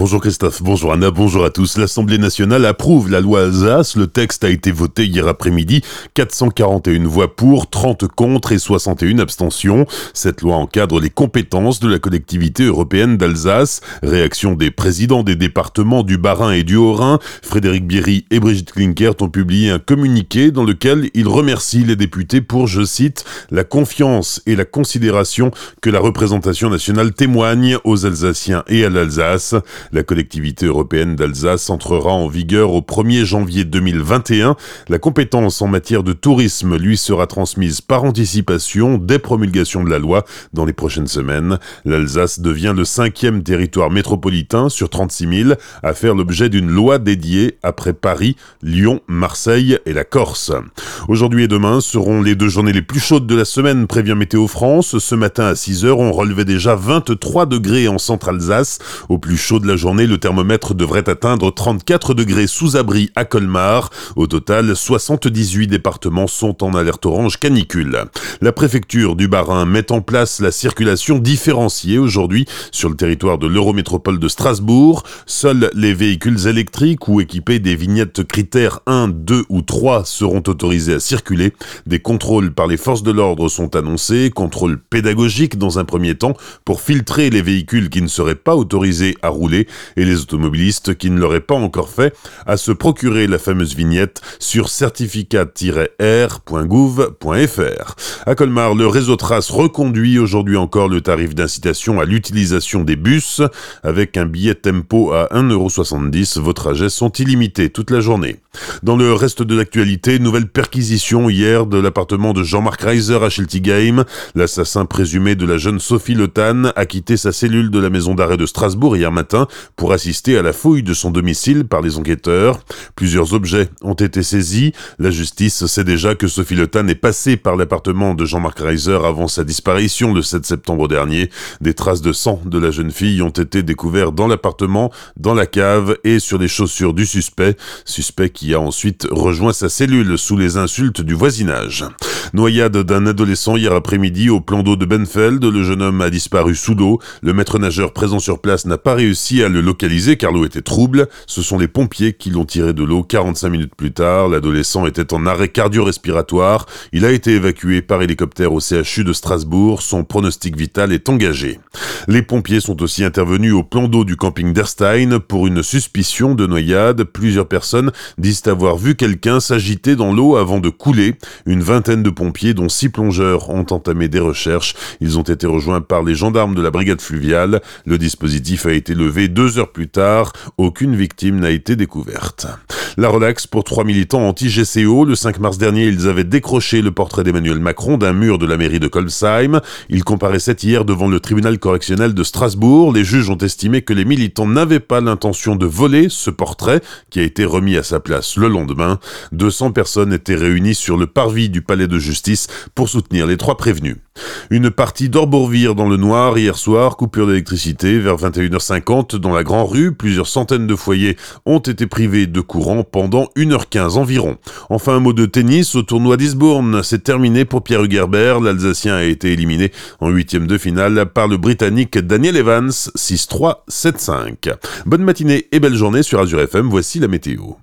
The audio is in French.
Bonjour Christophe, bonjour Anna, bonjour à tous. L'Assemblée nationale approuve la loi Alsace. Le texte a été voté hier après-midi. 441 voix pour, 30 contre et 61 abstentions. Cette loi encadre les compétences de la collectivité européenne d'Alsace. Réaction des présidents des départements du Bas-Rhin et du Haut-Rhin. Frédéric Bierry et Brigitte Klinkert ont publié un communiqué dans lequel ils remercient les députés pour, je cite, la confiance et la considération que la représentation nationale témoigne aux Alsaciens et à l'Alsace. La collectivité européenne d'Alsace entrera en vigueur au 1er janvier 2021. La compétence en matière de tourisme lui sera transmise par anticipation dès promulgation de la loi dans les prochaines semaines. L'Alsace devient le cinquième territoire métropolitain sur 36 000 à faire l'objet d'une loi dédiée après Paris, Lyon, Marseille et la Corse. Aujourd'hui et demain seront les deux journées les plus chaudes de la semaine, prévient Météo France. Ce matin à 6 heures, on relevait déjà 23 degrés en centre-Alsace. Au plus chaud de la journée, le thermomètre devrait atteindre 34 degrés sous abri à Colmar. Au total, 78 départements sont en alerte orange canicule. La préfecture du Bas-Rhin met en place la circulation différenciée aujourd'hui sur le territoire de l'Eurométropole de Strasbourg. Seuls les véhicules électriques ou équipés des vignettes critères 1, 2 ou 3 seront autorisés à circuler. Des contrôles par les forces de l'ordre sont annoncés, contrôles pédagogiques dans un premier temps pour filtrer les véhicules qui ne seraient pas autorisés à rouler et les automobilistes qui ne l'auraient pas encore fait à se procurer la fameuse vignette sur certificat-r.gouv.fr. À Colmar, le réseau Trace reconduit aujourd'hui encore le tarif d'incitation à l'utilisation des bus. Avec un billet tempo à 1,70€, vos trajets sont illimités toute la journée. Dans le reste de l'actualité, nouvelle perquisition hier de l'appartement de Jean-Marc Reiser à Schiltigheim. L'assassin présumé de la jeune Sophie Le a quitté sa cellule de la maison d'arrêt de Strasbourg hier matin pour assister à la fouille de son domicile par les enquêteurs. Plusieurs objets ont été saisis. La justice sait déjà que Sophie Le est passée par l'appartement de Jean-Marc Reiser avant sa disparition le 7 septembre dernier. Des traces de sang de la jeune fille ont été découvertes dans l'appartement, dans la cave et sur les chaussures du suspect. Suspect a ensuite rejoint sa cellule sous les insultes du voisinage. Noyade d'un adolescent hier après-midi au plan d'eau de Benfeld, le jeune homme a disparu sous l'eau. Le maître nageur présent sur place n'a pas réussi à le localiser car l'eau était trouble. Ce sont les pompiers qui l'ont tiré de l'eau 45 minutes plus tard. L'adolescent était en arrêt cardio-respiratoire. Il a été évacué par hélicoptère au CHU de Strasbourg. Son pronostic vital est engagé. Les pompiers sont aussi intervenus au plan d'eau du camping d'Erstein pour une suspicion de noyade. Plusieurs personnes disent avoir vu quelqu'un s'agiter dans l'eau avant de couler. Une vingtaine de pompiers, dont six plongeurs, ont entamé des recherches. Ils ont été rejoints par les gendarmes de la brigade fluviale. Le dispositif a été levé deux heures plus tard. Aucune victime n'a été découverte. La relax pour trois militants anti-GCO. Le 5 mars dernier, ils avaient décroché le portrait d'Emmanuel Macron d'un mur de la mairie de Colsheim. Ils comparaissaient hier devant le tribunal correctionnel de Strasbourg. Les juges ont estimé que les militants n'avaient pas l'intention de voler ce portrait qui a été remis à sa le lendemain. 200 personnes étaient réunies sur le parvis du palais de justice pour soutenir les trois prévenus. Une partie d'Orbourvire dans le noir hier soir, coupure d'électricité vers 21h50 dans la Grand Rue. Plusieurs centaines de foyers ont été privés de courant pendant 1h15 environ. Enfin, un mot de tennis au tournoi d'Isbourne. C'est terminé pour Pierre Hugerbert. L'Alsacien a été éliminé en huitième de finale par le Britannique Daniel Evans 6-3, 7-5. Bonne matinée et belle journée sur Azure FM. Voici la météo.